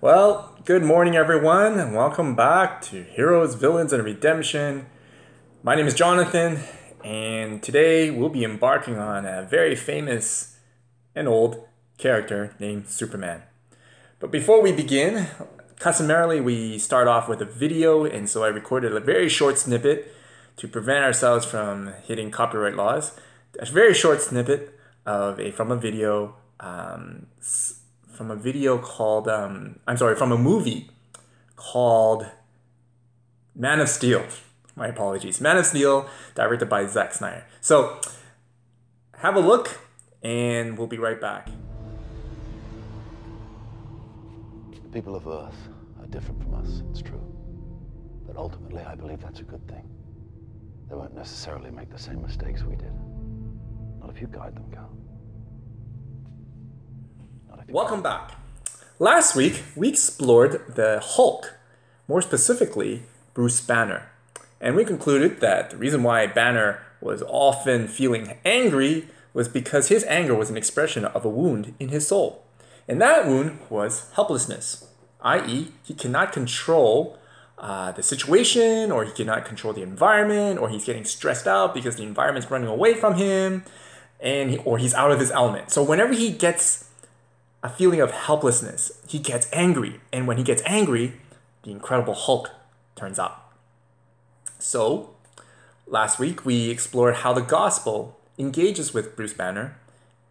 Well, good morning, everyone, and welcome back to Heroes, Villains, and Redemption. My name is Jonathan, and today we'll be embarking on a very famous and old character named Superman. But before we begin, customarily we start off with a video, and so I recorded a very short snippet to prevent ourselves from hitting copyright laws. A very short snippet of a from a video um, from a video called um, I'm sorry from a movie called Man of Steel. My apologies. Man of Steel, directed by Zack Snyder. So have a look, and we'll be right back. The people of Earth are different from us, it's true. But ultimately, I believe that's a good thing. They won't necessarily make the same mistakes we did. Not if you guide them, Kal. Welcome back. Last week, we explored the Hulk, more specifically, Bruce Banner. And we concluded that the reason why Banner was often feeling angry was because his anger was an expression of a wound in his soul. And that wound was helplessness, i.e., he cannot control uh, the situation, or he cannot control the environment, or he's getting stressed out because the environment's running away from him, and he, or he's out of his element. So whenever he gets a feeling of helplessness. He gets angry, and when he gets angry, the Incredible Hulk turns up. So, last week we explored how the gospel engages with Bruce Banner,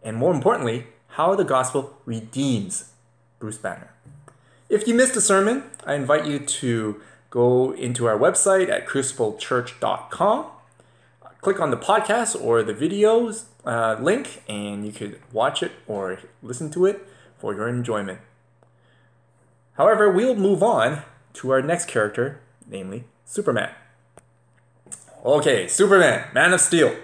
and more importantly, how the gospel redeems Bruce Banner. If you missed the sermon, I invite you to go into our website at cruciblechurch.com, click on the podcast or the videos uh, link, and you could watch it or listen to it for your enjoyment. However, we'll move on to our next character, namely Superman. Okay, Superman, Man of Steel.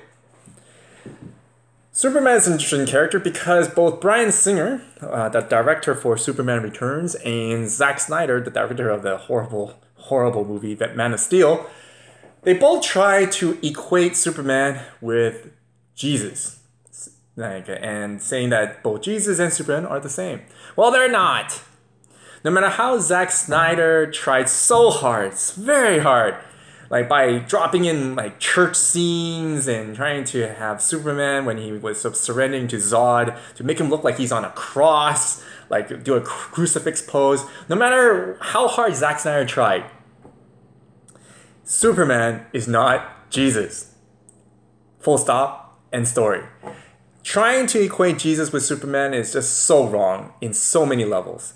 Superman is an interesting character because both Bryan Singer, uh, the director for Superman Returns, and Zack Snyder, the director of the horrible, horrible movie Man of Steel, they both try to equate Superman with Jesus. Like, and saying that both Jesus and Superman are the same. Well, they're not. No matter how Zack Snyder tried so hard, it's very hard, like by dropping in like church scenes and trying to have Superman when he was surrendering to Zod to make him look like he's on a cross, like do a crucifix pose. No matter how hard Zack Snyder tried, Superman is not Jesus. Full stop. End story trying to equate Jesus with Superman is just so wrong in so many levels.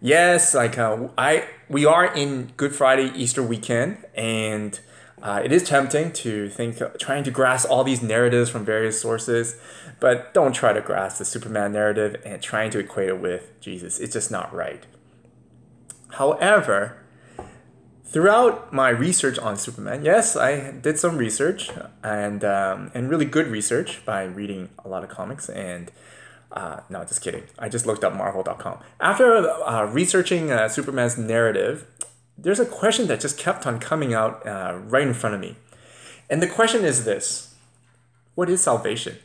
Yes, like uh, I we are in Good Friday Easter weekend, and uh, it is tempting to think uh, trying to grasp all these narratives from various sources, but don't try to grasp the Superman narrative and trying to equate it with Jesus. It's just not right. However, throughout my research on Superman, yes, I did some research and um, and really good research by reading a lot of comics and. Uh, no, just kidding. I just looked up Marvel.com. After uh, researching uh, Superman's narrative, there's a question that just kept on coming out uh, right in front of me. And the question is this What is salvation?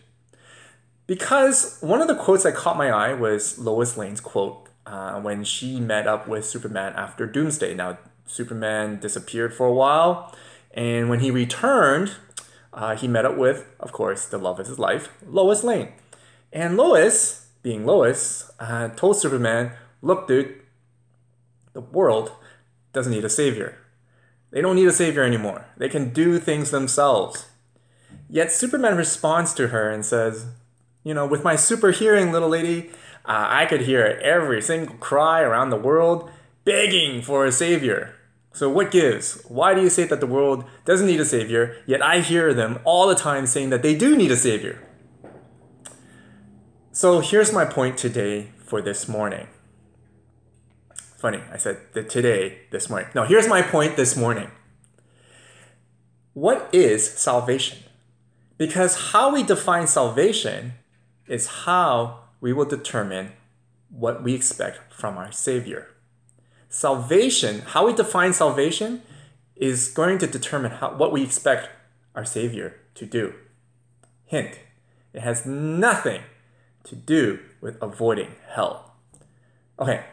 Because one of the quotes that caught my eye was Lois Lane's quote uh, when she met up with Superman after Doomsday. Now, Superman disappeared for a while, and when he returned, uh, he met up with, of course, the love of his life, Lois Lane. And Lois, being Lois, uh, told Superman, Look, dude, the world doesn't need a savior. They don't need a savior anymore. They can do things themselves. Yet Superman responds to her and says, You know, with my super hearing, little lady, uh, I could hear every single cry around the world begging for a savior. So, what gives? Why do you say that the world doesn't need a savior, yet I hear them all the time saying that they do need a savior? So, here's my point today for this morning. Funny, I said that today, this morning. No, here's my point this morning. What is salvation? Because how we define salvation is how we will determine what we expect from our Savior salvation, how we define salvation, is going to determine how, what we expect our Savior to do. Hint, it has nothing to do with avoiding hell. Okay,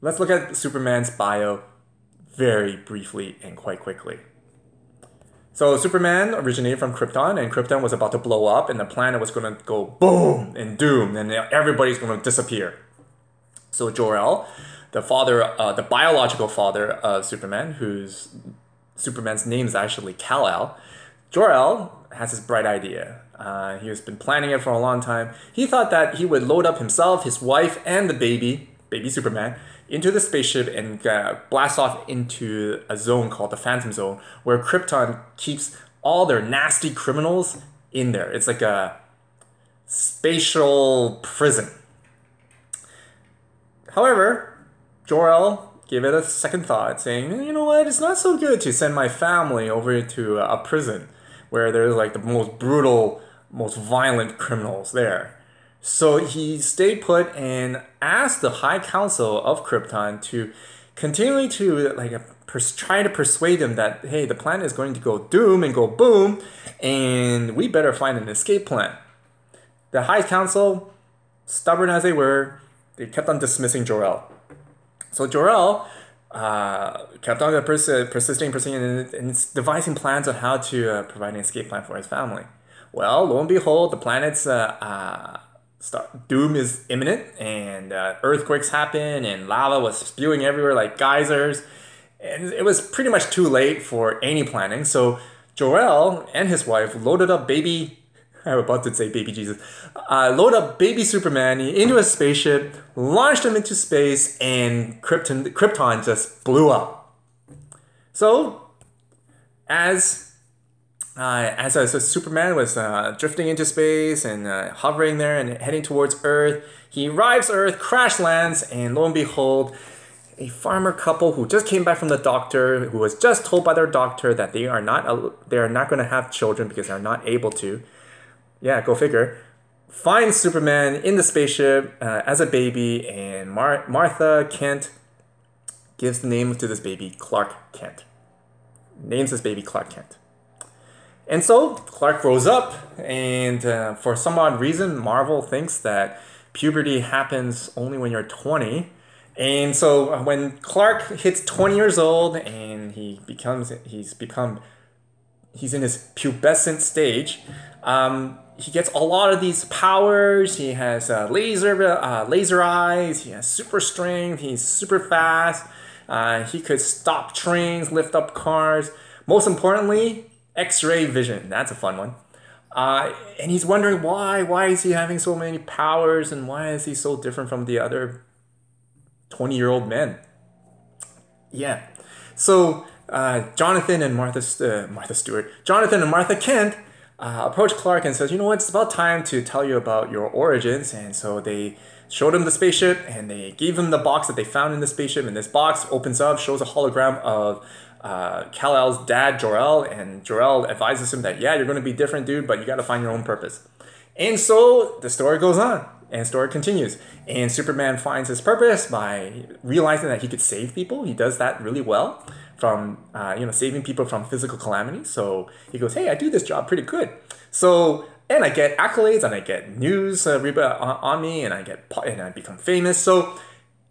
let's look at Superman's bio very briefly and quite quickly. So Superman originated from Krypton, and Krypton was about to blow up, and the planet was going to go boom and doom, and everybody's going to disappear. So Jor-El, the father, uh, the biological father of Superman, whose Superman's name is actually Kal-El, Jor-El has this bright idea. Uh, he has been planning it for a long time. He thought that he would load up himself, his wife, and the baby, baby Superman, into the spaceship and uh, blast off into a zone called the Phantom Zone, where Krypton keeps all their nasty criminals in there. It's like a spatial prison. However, Jor-El gave it a second thought, saying, you know what, it's not so good to send my family over to a prison where there's like the most brutal, most violent criminals there. So he stayed put and asked the High Council of Krypton to continually to like pers- try to persuade them that hey, the planet is going to go doom and go boom, and we better find an escape plan. The High Council, stubborn as they were, they kept on dismissing Jor-El. So Jor-El uh, kept on pers- persisting, persisting, and, and devising plans on how to uh, provide an escape plan for his family. Well, lo and behold, the planet's uh, uh start, doom is imminent and uh, earthquakes happen and lava was spewing everywhere like geysers and it was pretty much too late for any planning so Jor-El and his wife loaded up baby I'm about to say baby Jesus. Uh, load up baby Superman into a spaceship, launched him into space, and Krypton, Krypton just blew up. So, as uh, as, as, as Superman was uh, drifting into space and uh, hovering there and heading towards Earth, he arrives Earth, crash lands, and lo and behold, a farmer couple who just came back from the doctor, who was just told by their doctor that they are not they are not going to have children because they're not able to. Yeah, go figure. Finds Superman in the spaceship uh, as a baby, and Mar- Martha Kent gives the name to this baby Clark Kent. Names this baby Clark Kent. And so Clark grows up, and uh, for some odd reason, Marvel thinks that puberty happens only when you're 20. And so uh, when Clark hits 20 years old and he becomes, he's become, he's in his pubescent stage, um, he gets a lot of these powers. He has uh, laser, uh, laser eyes. He has super strength. He's super fast. Uh, he could stop trains, lift up cars. Most importantly, X-ray vision. That's a fun one. Uh, and he's wondering why. Why is he having so many powers, and why is he so different from the other twenty-year-old men? Yeah. So uh, Jonathan and Martha uh, Martha Stewart, Jonathan and Martha Kent uh, approach Clark and says, "You know what? It's about time to tell you about your origins." And so they showed him the spaceship, and they gave him the box that they found in the spaceship. And this box opens up, shows a hologram of uh, Kal-El's dad, Jor-El, and Jor-El advises him that, yeah, you're going to be different, dude, but you got to find your own purpose. And so the story goes on, and story continues. And Superman finds his purpose by realizing that he could save people. He does that really well from, uh, you know, saving people from physical calamity. So he goes, hey, I do this job pretty good. So and I get accolades and I get news uh, on me and I get and I become famous. So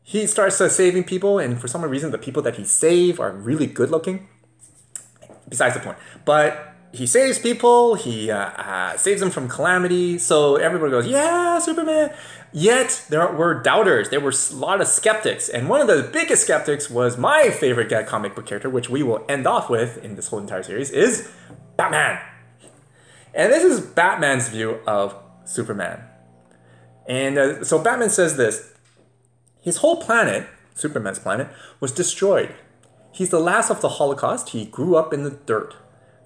he starts uh, saving people, and for some reason, the people that he saved are really good looking. Besides the point, but he saves people. He uh, uh, saves them from calamity. So everybody goes, "Yeah, Superman." Yet there were doubters. There were a lot of skeptics, and one of the biggest skeptics was my favorite comic book character, which we will end off with in this whole entire series, is Batman. And this is Batman's view of Superman. And uh, so Batman says this his whole planet, Superman's planet, was destroyed. He's the last of the Holocaust. He grew up in the dirt,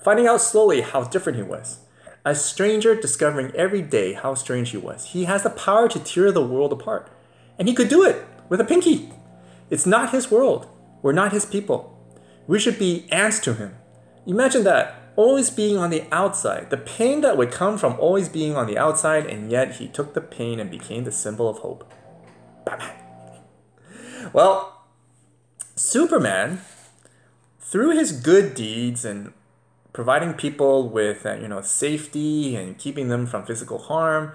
finding out slowly how different he was. A stranger discovering every day how strange he was. He has the power to tear the world apart. And he could do it with a pinky. It's not his world. We're not his people. We should be ants to him. Imagine that, always being on the outside, the pain that would come from always being on the outside, and yet he took the pain and became the symbol of hope. Well, Superman, through his good deeds and providing people with uh, you know safety and keeping them from physical harm,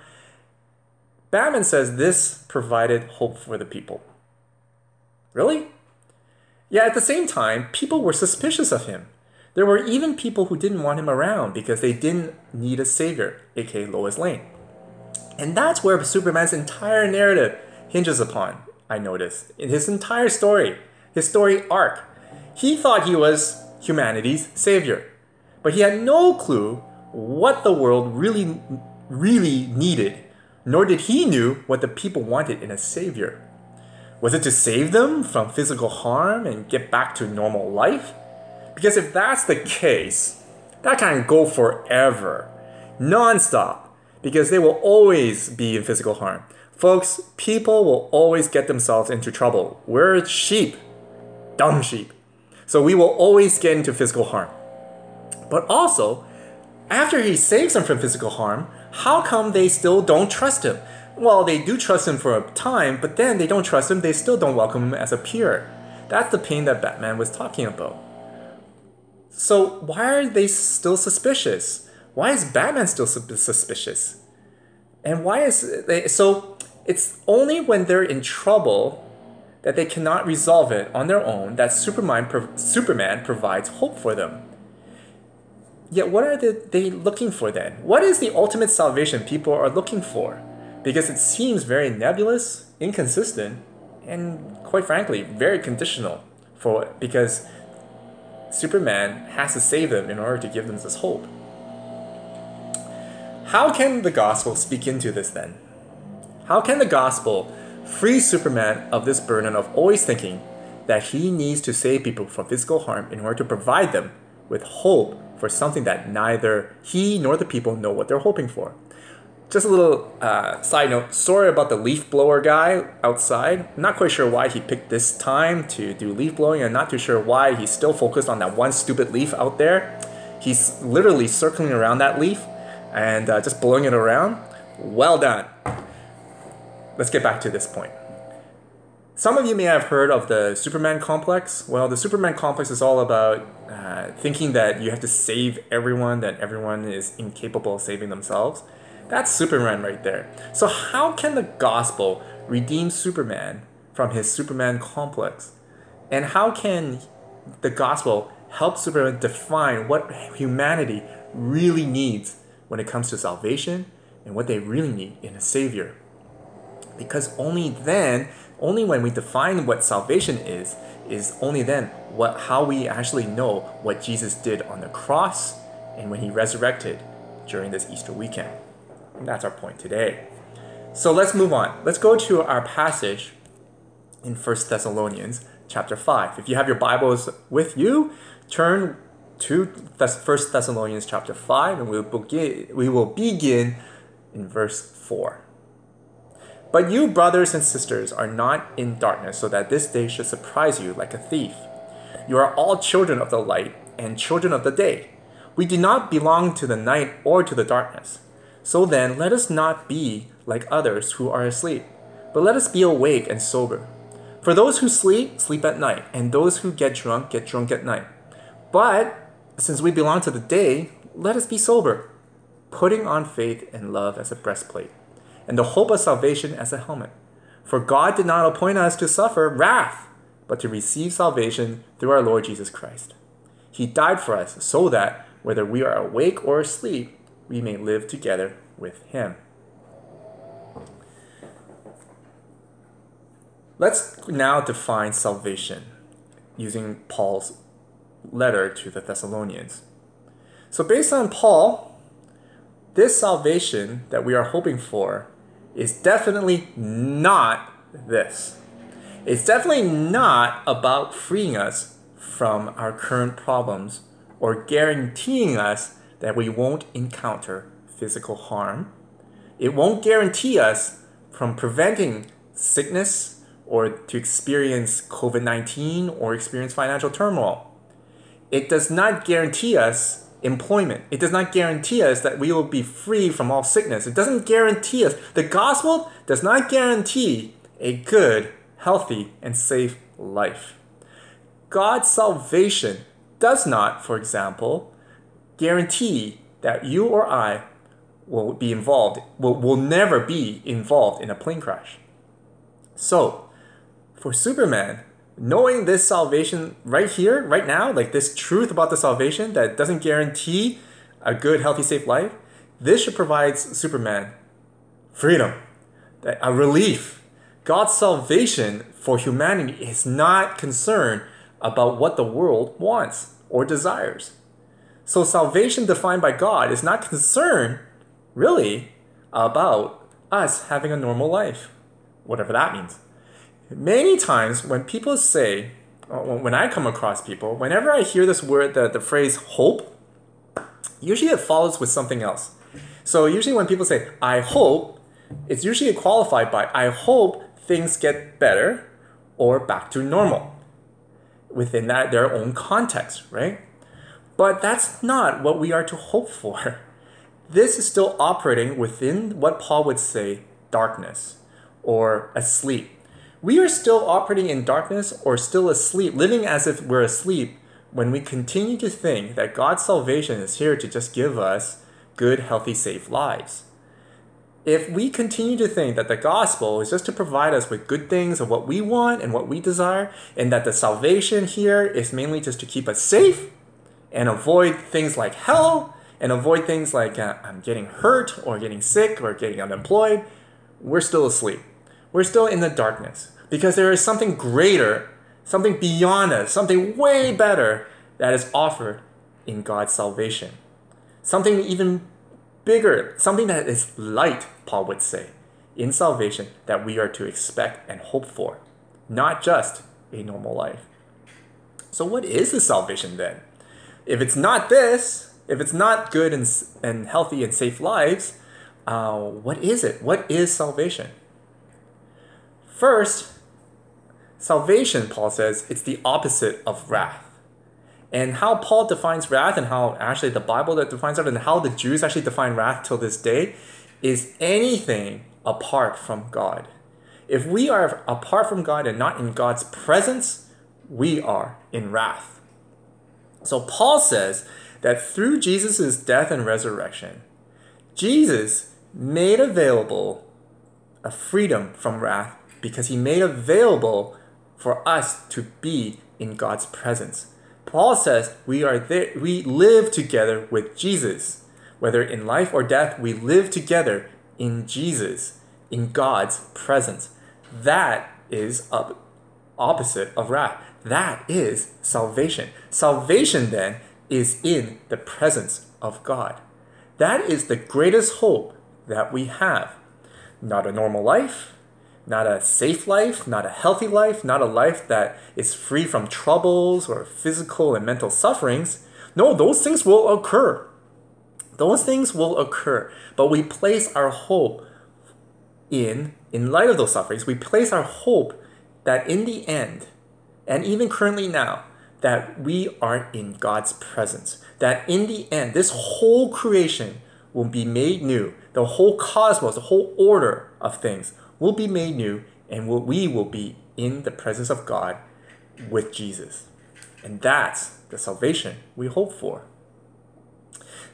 Batman says this provided hope for the people. Really? Yet at the same time, people were suspicious of him. There were even people who didn't want him around because they didn't need a savior, aka Lois Lane. And that's where Superman's entire narrative hinges upon, I noticed, in his entire story, his story arc. He thought he was humanity's savior, but he had no clue what the world really, really needed, nor did he knew what the people wanted in a savior. Was it to save them from physical harm and get back to normal life? Because if that's the case, that can go forever, non-stop, because they will always be in physical harm. Folks, people will always get themselves into trouble. We're sheep, dumb sheep. So we will always get into physical harm. But also, after he saves them from physical harm, how come they still don't trust him? Well, they do trust him for a time, but then they don't trust him, they still don't welcome him as a peer. That's the pain that Batman was talking about. So, why are they still suspicious? Why is Batman still suspicious? And why is they so it's only when they're in trouble that they cannot resolve it on their own that Superman Superman provides hope for them. Yet what are they looking for then? What is the ultimate salvation people are looking for? Because it seems very nebulous, inconsistent, and quite frankly, very conditional for because Superman has to save them in order to give them this hope. How can the gospel speak into this then? How can the gospel free Superman of this burden of always thinking that he needs to save people from physical harm in order to provide them with hope for something that neither he nor the people know what they're hoping for? Just a little uh, side note sorry about the leaf blower guy outside. Not quite sure why he picked this time to do leaf blowing. I'm not too sure why he's still focused on that one stupid leaf out there. He's literally circling around that leaf and uh, just blowing it around. Well done. Let's get back to this point. Some of you may have heard of the Superman complex. Well, the Superman complex is all about uh, thinking that you have to save everyone, that everyone is incapable of saving themselves. That's Superman right there. So, how can the gospel redeem Superman from his Superman complex? And how can the gospel help Superman define what humanity really needs when it comes to salvation and what they really need in a savior. Because only then, only when we define what salvation is, is only then what how we actually know what Jesus did on the cross and when he resurrected during this Easter weekend. And that's our point today. So let's move on. Let's go to our passage in 1 Thessalonians chapter 5. If you have your Bibles with you, turn to First Thessalonians chapter 5, and we will begin, we will begin in verse 4. But you, brothers and sisters, are not in darkness, so that this day should surprise you like a thief. You are all children of the light and children of the day. We do not belong to the night or to the darkness. So then, let us not be like others who are asleep, but let us be awake and sober. For those who sleep, sleep at night, and those who get drunk, get drunk at night. But since we belong to the day, let us be sober, putting on faith and love as a breastplate, and the hope of salvation as a helmet. For God did not appoint us to suffer wrath, but to receive salvation through our Lord Jesus Christ. He died for us so that, whether we are awake or asleep, we may live together with Him. Let's now define salvation using Paul's letter to the Thessalonians. So, based on Paul, this salvation that we are hoping for is definitely not this. It's definitely not about freeing us from our current problems or guaranteeing us that we won't encounter physical harm. It won't guarantee us from preventing sickness or to experience COVID 19 or experience financial turmoil it does not guarantee us employment. It does not guarantee us that we will be free from all sickness. It doesn't guarantee us. The gospel does not guarantee a good, healthy, and safe life. God's salvation does not, for example, guarantee that you or I will be involved, will, will never be involved in a plane crash. So, for Superman, knowing this salvation right here, right now, like this truth about the salvation that doesn't guarantee a good, healthy, safe life, this should provide Superman freedom, a relief. God's salvation for humanity is not concerned about what the world wants or desires. So, salvation defined by God is not concerned really about us having a normal life, whatever that means. Many times when people say, uh, when I come across people, whenever I hear this word, the, the phrase hope, usually it follows with something else. So usually when people say, I hope, it's usually qualified by, I hope things get better or back to normal within that their own context, right? But that's not what we are to hope for. This is still operating within what Paul would say darkness or asleep. We are still operating in darkness or still asleep, living as if we're asleep when we continue to think that God's salvation is here to just give us good, healthy, safe lives. If we continue to think that the gospel is just to provide us with good things of what we want and what we desire, and that the salvation here is mainly just to keep us safe and avoid things like hell and avoid things like uh, I'm getting hurt or getting sick or getting unemployed, we're still asleep. We're still in the darkness because there is something greater, something beyond us, something way better that is offered in God's salvation. Something even bigger, something that is light, Paul would say, in salvation that we are to expect and hope for, not just a normal life. So, what is the salvation then? If it's not this, if it's not good and, and healthy and safe lives, uh, what is it? What is salvation? First, salvation, Paul says, it's the opposite of wrath. And how Paul defines wrath and how actually the Bible that defines it and how the Jews actually define wrath till this day is anything apart from God. If we are apart from God and not in God's presence, we are in wrath. So Paul says that through Jesus' death and resurrection, Jesus made available a freedom from wrath because he made available for us to be in God's presence. Paul says we are there we live together with Jesus. Whether in life or death, we live together in Jesus, in God's presence. That is opposite of wrath. That is salvation. Salvation then is in the presence of God. That is the greatest hope that we have. Not a normal life, not a safe life, not a healthy life, not a life that is free from troubles or physical and mental sufferings. No, those things will occur. Those things will occur, but we place our hope in, in light of those sufferings, we place our hope that in the end, and even currently now, that we are in God's presence. That in the end, this whole creation will be made new. The whole cosmos, the whole order of things will be made new, and we will be in the presence of God with Jesus. And that's the salvation we hope for.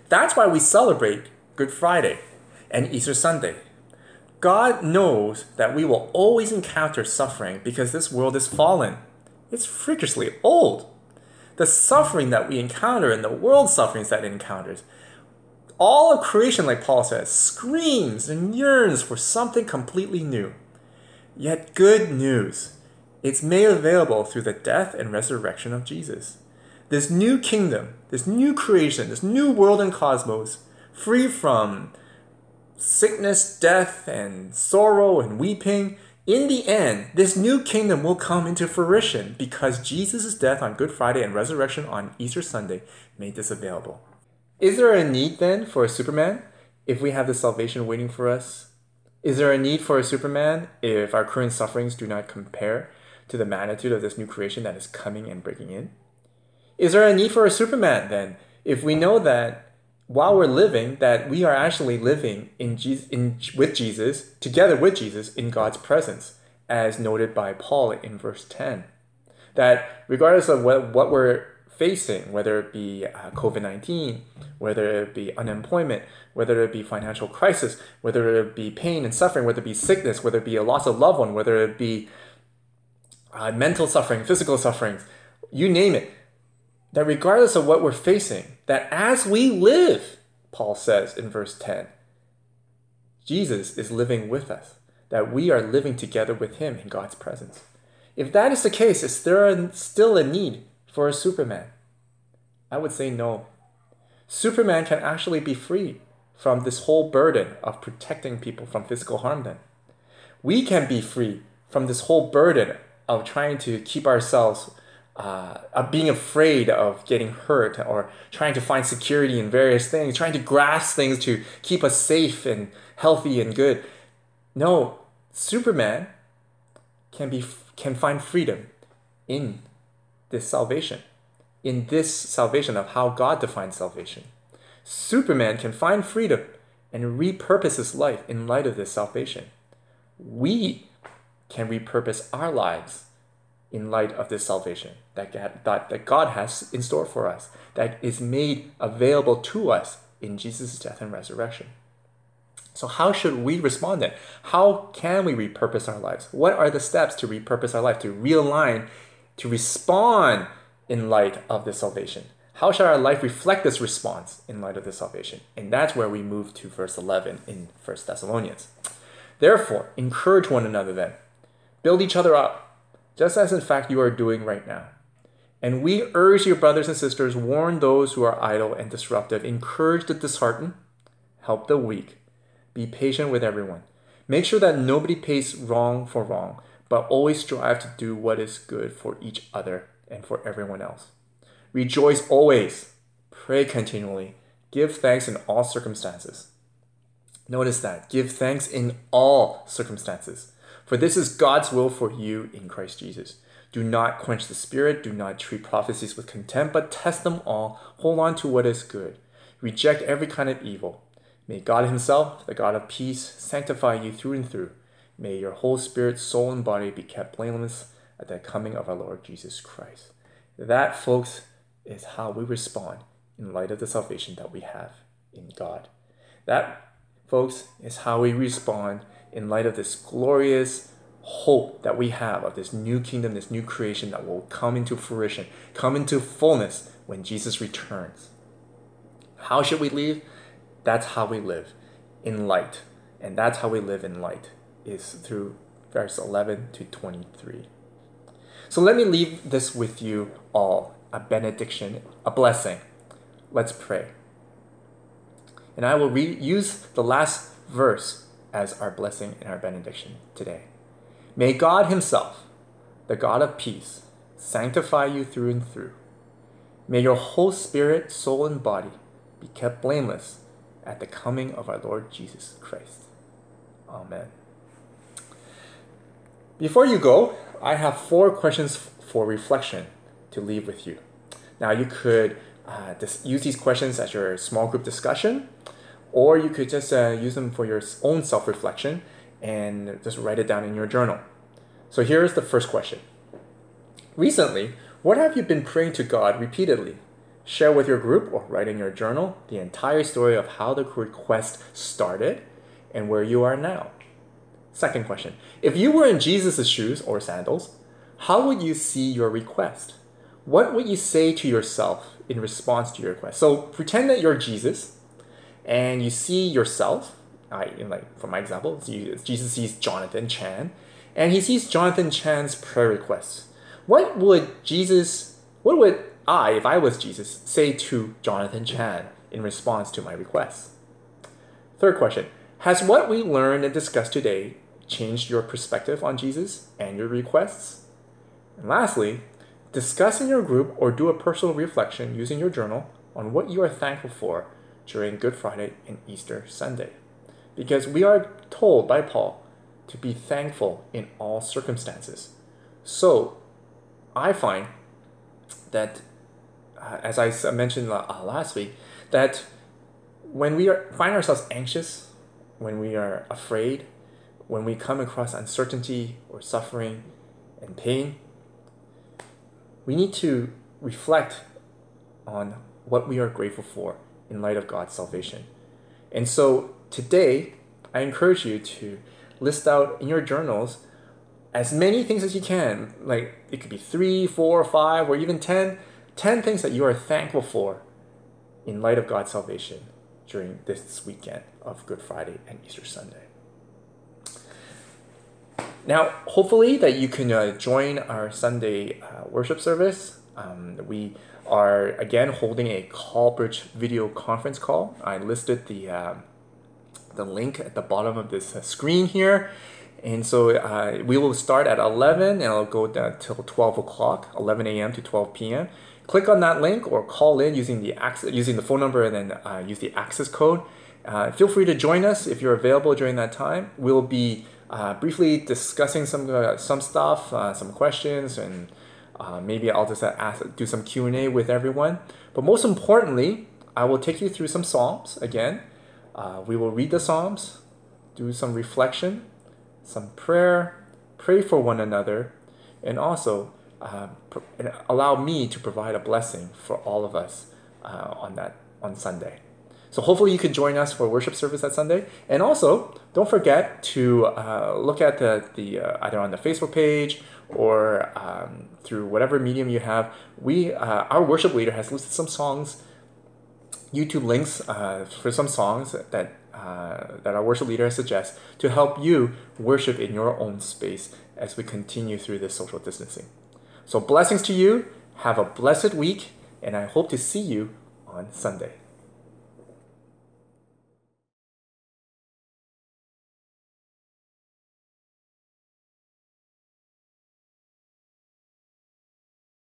That's why we celebrate Good Friday and Easter Sunday. God knows that we will always encounter suffering because this world is fallen. It's freakishly old the suffering that we encounter and the world sufferings that it encounters. All of creation, like Paul says, screams and yearns for something completely new. Yet, good news. It's made available through the death and resurrection of Jesus. This new kingdom, this new creation, this new world and cosmos, free from sickness, death, and sorrow and weeping, in the end, this new kingdom will come into fruition because Jesus' death on Good Friday and resurrection on Easter Sunday made this available. Is there a need then for a Superman if we have the salvation waiting for us? Is there a need for a Superman if our current sufferings do not compare to the magnitude of this new creation that is coming and breaking in? Is there a need for a Superman then if we know that while we're living that we are actually living in, Jesus, in with Jesus together with Jesus in God's presence as noted by Paul in verse 10 that regardless of what, what we're facing whether it be uh, COVID-19 whether it be unemployment whether it be financial crisis whether it be pain and suffering whether it be sickness whether it be a loss of loved one whether it be uh, mental suffering, physical sufferings, you name it. That regardless of what we're facing, that as we live, Paul says in verse 10, Jesus is living with us, that we are living together with him in God's presence. If that is the case, is there still a need for a Superman? I would say no. Superman can actually be free from this whole burden of protecting people from physical harm, then. We can be free from this whole burden of trying to keep ourselves, uh, of being afraid of getting hurt or trying to find security in various things, trying to grasp things to keep us safe and healthy and good. No, Superman can be can find freedom in this salvation, in this salvation of how God defines salvation. Superman can find freedom and repurpose his life in light of this salvation. We can repurpose our lives in light of this salvation that God, that, that God has in store for us, that is made available to us in Jesus' death and resurrection. So, how should we respond then? How can we repurpose our lives? What are the steps to repurpose our life, to realign, to respond in light of this salvation? How shall our life reflect this response in light of this salvation? And that's where we move to verse 11 in 1 Thessalonians. Therefore, encourage one another then, build each other up, just as in fact you are doing right now. And we urge your brothers and sisters, warn those who are idle and disruptive, encourage the disheartened, help the weak be patient with everyone. Make sure that nobody pays wrong for wrong, but always strive to do what is good for each other and for everyone else. Rejoice always. Pray continually. Give thanks in all circumstances. Notice that. Give thanks in all circumstances. For this is God's will for you in Christ Jesus. Do not quench the spirit, do not treat prophecies with contempt, but test them all. Hold on to what is good. Reject every kind of evil. May God Himself, the God of peace, sanctify you through and through. May your whole spirit, soul, and body be kept blameless at the coming of our Lord Jesus Christ. That, folks, is how we respond in light of the salvation that we have in God. That, folks, is how we respond in light of this glorious hope that we have of this new kingdom, this new creation that will come into fruition, come into fullness when Jesus returns. How should we live? That's how we live in light. And that's how we live in light is through verse 11 to 23. So let me leave this with you all a benediction, a blessing. Let's pray. And I will re- use the last verse as our blessing and our benediction today. May God Himself, the God of peace, sanctify you through and through. May your whole spirit, soul, and body be kept blameless at the coming of our Lord Jesus Christ. Amen. Before you go, I have four questions for reflection to leave with you. Now, you could uh, use these questions as your small group discussion, or you could just uh, use them for your own self reflection and just write it down in your journal. So, here's the first question Recently, what have you been praying to God repeatedly Share with your group or write in your journal the entire story of how the request started and where you are now. Second question If you were in Jesus' shoes or sandals, how would you see your request? What would you say to yourself in response to your request? So pretend that you're Jesus and you see yourself. I like for my example, Jesus sees Jonathan Chan and he sees Jonathan Chan's prayer request. What would Jesus what would I, if I was Jesus, say to Jonathan Chan in response to my request? Third question Has what we learned and discussed today changed your perspective on Jesus and your requests? And lastly, discuss in your group or do a personal reflection using your journal on what you are thankful for during Good Friday and Easter Sunday. Because we are told by Paul to be thankful in all circumstances. So, I find that uh, as I mentioned uh, last week, that when we are, find ourselves anxious, when we are afraid, when we come across uncertainty or suffering and pain, we need to reflect on what we are grateful for in light of God's salvation. And so today, I encourage you to list out in your journals as many things as you can. Like it could be three, four, five, or even ten. Ten things that you are thankful for in light of God's salvation during this weekend of Good Friday and Easter Sunday. Now, hopefully, that you can uh, join our Sunday uh, worship service. Um, we are again holding a Callbridge video conference call. I listed the uh, the link at the bottom of this uh, screen here. And so uh, we will start at 11 and it'll go down till 12 o'clock, 11 a.m. to 12 p.m. Click on that link or call in using the access, using the phone number and then uh, use the access code. Feel free to join us if you're available during that time. We'll be uh, briefly discussing some uh, some stuff, some questions, and maybe I'll just ask, do some Q and A with everyone. But most importantly, I will take you through some psalms again. Uh, we will read the Psalms, do some reflection, some prayer, pray for one another, and also uh, allow me to provide a blessing for all of us uh, on that on Sunday. So hopefully you can join us for worship service that Sunday, and also don't forget to uh, look at the the uh, either on the Facebook page or um, through whatever medium you have. We uh, our worship leader has listed some songs YouTube links uh, for some songs that uh, that our worship leader suggests to help you worship in your own space as we continue through this social distancing. So blessings to you. Have a blessed week, and I hope to see you on Sunday.